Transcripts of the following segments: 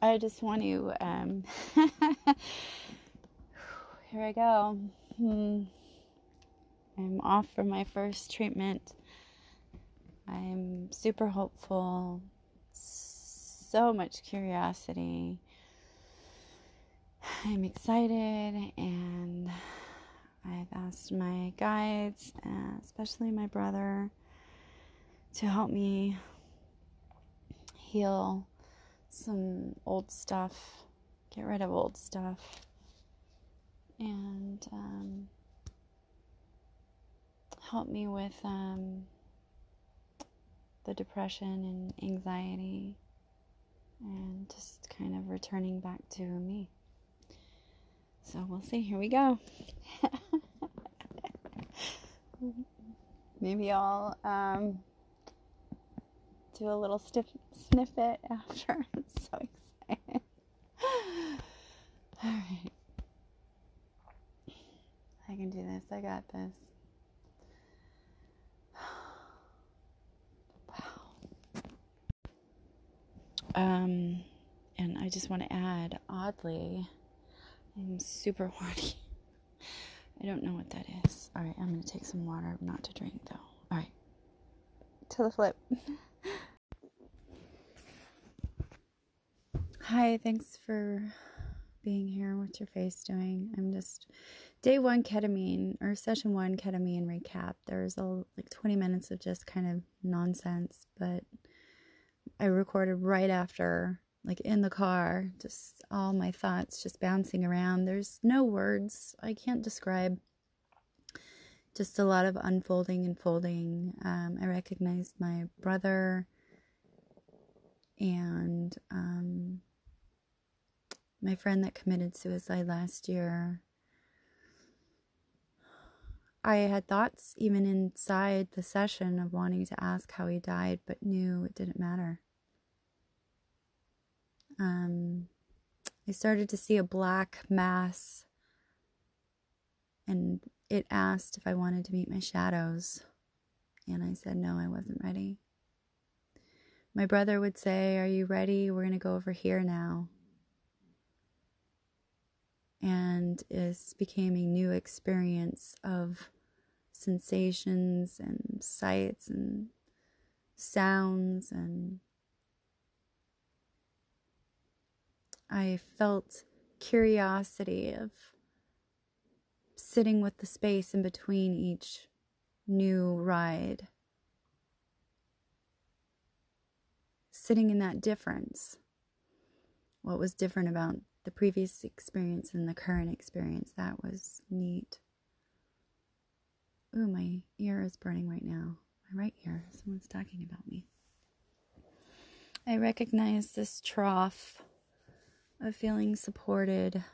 I just want to. Um, here I go. Hmm. I'm off for my first treatment. I'm super hopeful, so much curiosity. I'm excited, and I've asked my guides, uh, especially my brother, to help me heal some old stuff, get rid of old stuff, and um, help me with um, the depression and anxiety and just kind of returning back to me. So we'll see. Here we go. Maybe I'll um, do a little stiff snippet after. I'm so excited. All right. I can do this. I got this. Wow. Um, and I just want to add, oddly, I'm super horny. I don't know what that is. All right, I'm going to take some water, not to drink though. All right, to the flip. Hi, thanks for being here. What's your face doing? I'm just day one ketamine or session one ketamine recap. There's a like 20 minutes of just kind of nonsense, but I recorded right after, like in the car, just all my thoughts just bouncing around. There's no words. I can't describe. Just a lot of unfolding and folding. Um, I recognized my brother and um, my friend that committed suicide last year. I had thoughts even inside the session of wanting to ask how he died, but knew it didn't matter um, I started to see a black mass, and it asked if I wanted to meet my shadows. And I said, no, I wasn't ready. My brother would say, Are you ready? We're going to go over here now. And it became a new experience of sensations and sights and sounds and I felt curiosity of sitting with the space in between each new ride. Sitting in that difference. What was different about the previous experience and the current experience? That was neat. Ooh, my ear is burning right now. My right ear. Someone's talking about me. I recognize this trough of feeling supported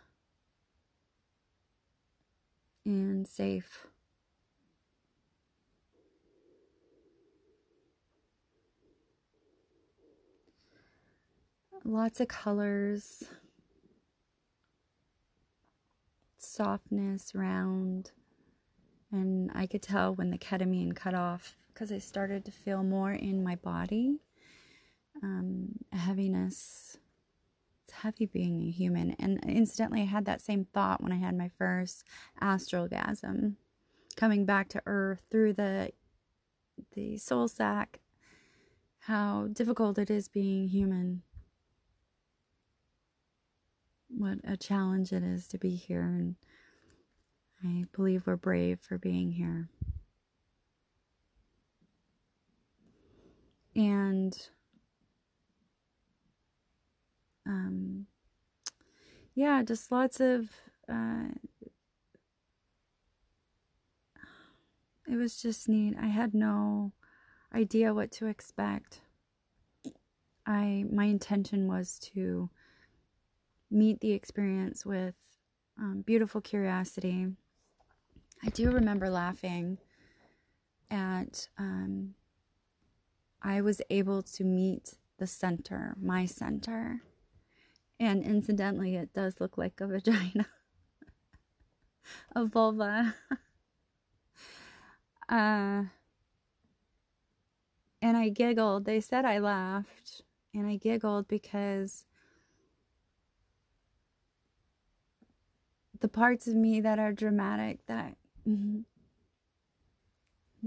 and safe. Lots of colors, softness, round, and I could tell when the ketamine cut off because I started to feel more in my body, um, heaviness, It's heavy being a human. And incidentally, I had that same thought when I had my first astralgasm, coming back to Earth through the the soul sack. How difficult it is being human. What a challenge it is to be here, and I believe we're brave for being here. And um, yeah, just lots of. Uh, it was just neat. I had no idea what to expect. I my intention was to meet the experience with um, beautiful curiosity. I do remember laughing at. Um, I was able to meet the center, my center. And incidentally, it does look like a vagina, a vulva. uh, and I giggled. They said I laughed, and I giggled because the parts of me that are dramatic that mm-hmm,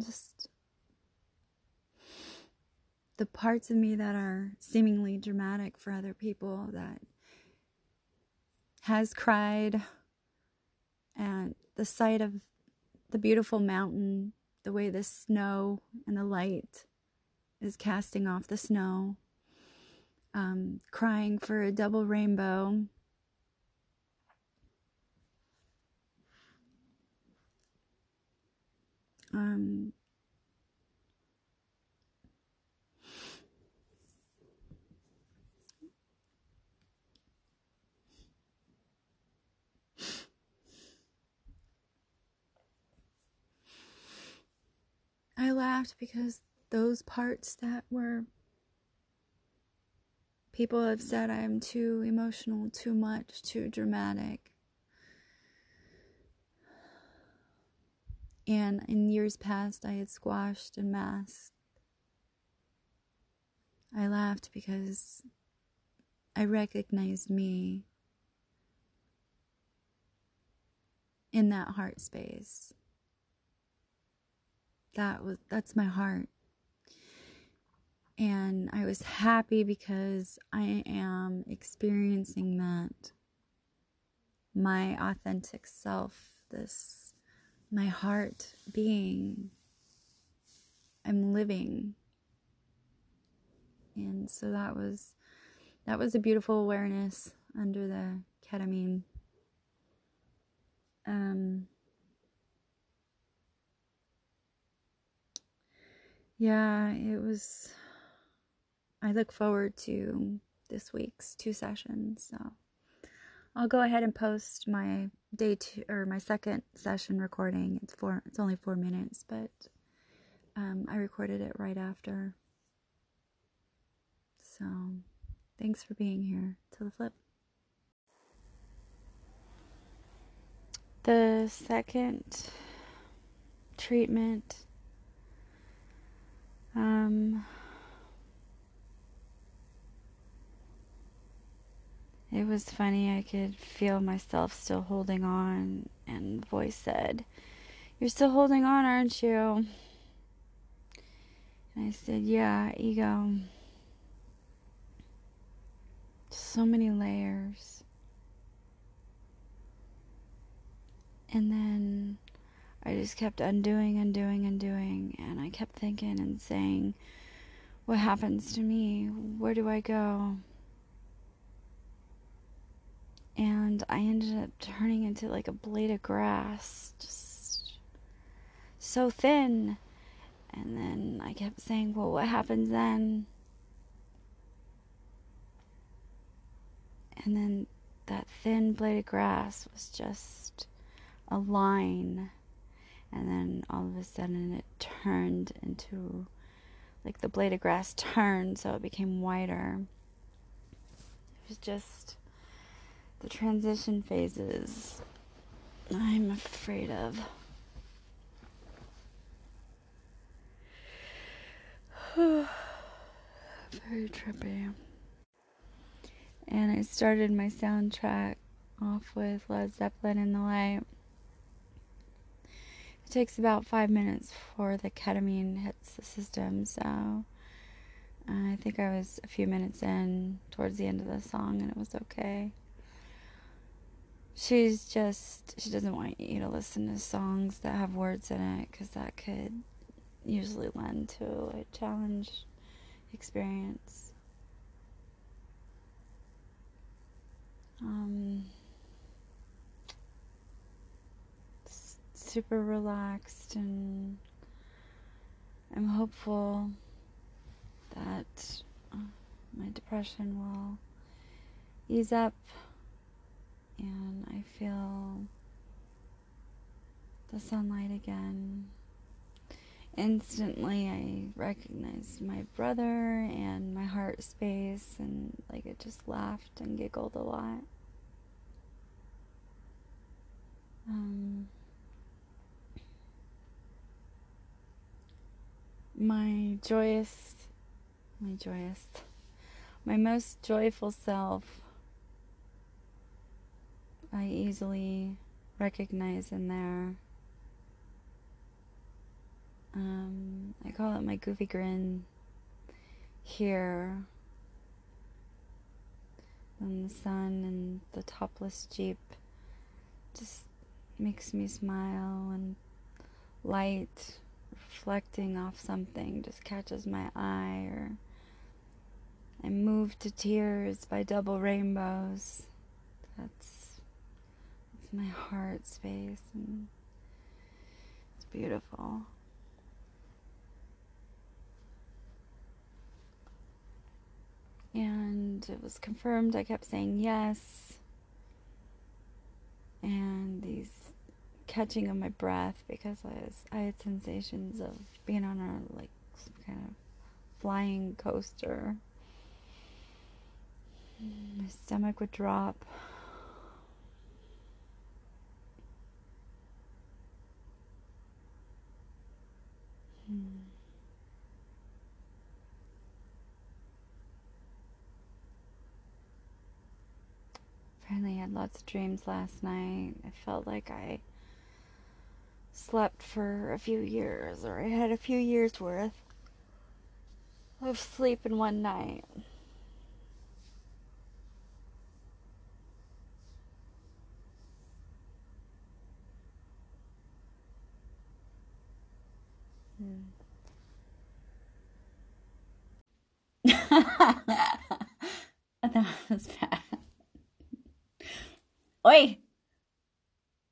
just the parts of me that are seemingly dramatic for other people that has cried at the sight of the beautiful mountain, the way the snow and the light is casting off the snow, um, crying for a double rainbow. Um, I laughed because those parts that were people have said I am too emotional, too much, too dramatic. And in years past, I had squashed and masked. I laughed because I recognized me in that heart space. That was that's my heart. And i was happy because i am experiencing that. My authentic self this my heart being i'm living and so that was that was a beautiful awareness under the ketamine um yeah, it was. I look forward to this week's two sessions. So I'll go ahead and post my day two or my second session recording. It's four. It's only four minutes, but um, I recorded it right after. So thanks for being here. To the flip. The second treatment um, it was funny. I could feel myself still holding on, and the voice said, You're still holding on, aren't you? And I said, Yeah, ego. So many layers. And then I just kept undoing, undoing, undoing, and I kept thinking and saying, What happens to me? Where do I go? And I ended up turning into like a blade of grass, just so thin. And then I kept saying, Well, what happens then? And then that thin blade of grass was just a line and then all of a sudden it turned into like the blade of grass turned so it became wider. it was just the transition phases i'm afraid of. Very trippy. And i started my soundtrack off with led zeppelin in the light. It takes about five minutes before the ketamine hits the system, so uh, I think I was a few minutes in towards the end of the song and it was okay. She's just, she doesn't want you to listen to songs that have words in it because that could usually lend to a challenge experience. Um, super relaxed and I'm hopeful that uh, my depression will ease up and I feel the sunlight again. Instantly, I recognized my brother and my heart space, and like it just laughed and giggled a lot. Um, my joyous, my joyous, my most joyful self, I easily recognize in there. Um, I call it my goofy grin here. And the sun and the topless Jeep just makes me smile, and light reflecting off something just catches my eye, or I'm moved to tears by double rainbows. That's, that's my heart space, and it's beautiful. And it was confirmed. I kept saying yes. And these catching of my breath because I, was, I had sensations of being on a like some kind of flying coaster. My stomach would drop. Apparently, I had lots of dreams last night. I felt like I slept for a few years, or I had a few years worth of sleep in one night. Hmm. that was bad. Oi!